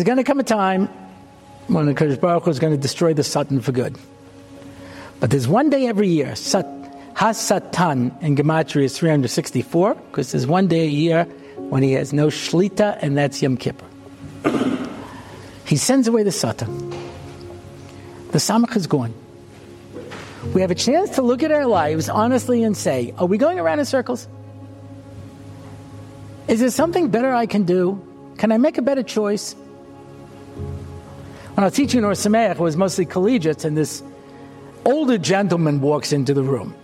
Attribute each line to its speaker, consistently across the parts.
Speaker 1: There's going to come a time when the Kadosh Baruch Hu is going to destroy the Satan for good. But there's one day every year, Sat, Satan in Gematria is 364, because there's one day a year when he has no Shlita, and that's Yom Kippur. he sends away the Satan. The Samach is gone. We have a chance to look at our lives honestly and say, are we going around in circles? Is there something better I can do? Can I make a better choice? When I was teaching Ohr Somayach, it was mostly collegiates, and this older gentleman walks into the room.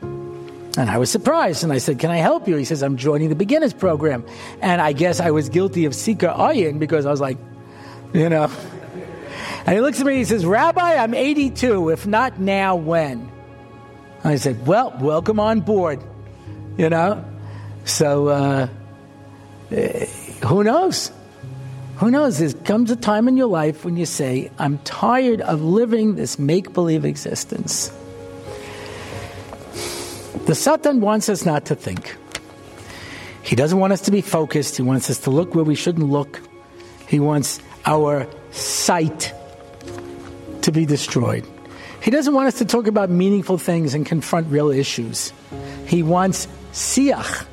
Speaker 1: And I was surprised, and I said, Can I help you? He says, I'm joining the beginners program. And I guess I was guilty of Sika Ayin because I was like, you know. And he looks at me he says, Rabbi, I'm 82. If not now, when? I said, Well, welcome on board. You know? So, uh, eh, who knows? Who knows? There comes a time in your life when you say, I'm tired of living this make believe existence. The Satan wants us not to think. He doesn't want us to be focused. He wants us to look where we shouldn't look. He wants our sight to be destroyed. He doesn't want us to talk about meaningful things and confront real issues. He wants siach,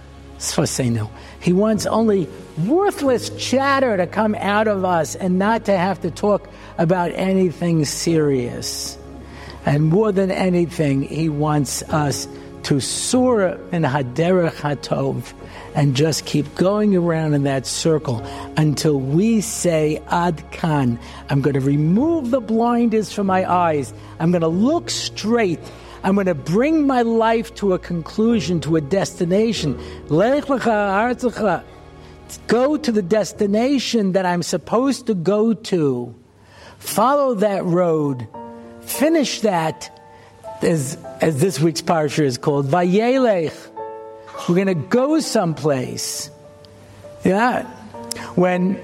Speaker 1: He wants only worthless chatter to come out of us and not to have to talk about anything serious. And more than anything, he wants us to soar in haderech hatov and just keep going around in that circle until we say ad kan. I'm going to remove the blinders from my eyes. I'm going to look straight. I'm going to bring my life to a conclusion, to a destination. Go to the destination that I'm supposed to go to. Follow that road. Finish that, as, as this week's parsha is called. Vayelech. We're going to go someplace. Yeah. When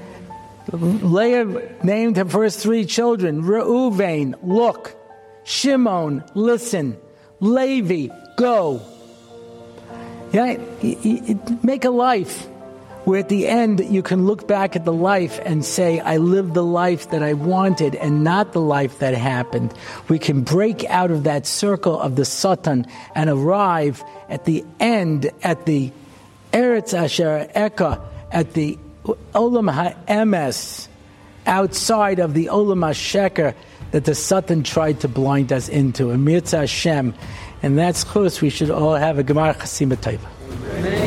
Speaker 1: Leah named her first three children, Reuven, look. Shimon, listen. Levi, go. Yeah, make a life where at the end you can look back at the life and say, I lived the life that I wanted and not the life that happened. We can break out of that circle of the Satan and arrive at the end, at the Eretz Asher Eka, at the Olam HaEmes, outside of the Olam HaSheker that the Satan tried to blind us into. And Mirza Hashem. And that's close. We should all have a Gmar Chasima Taiva.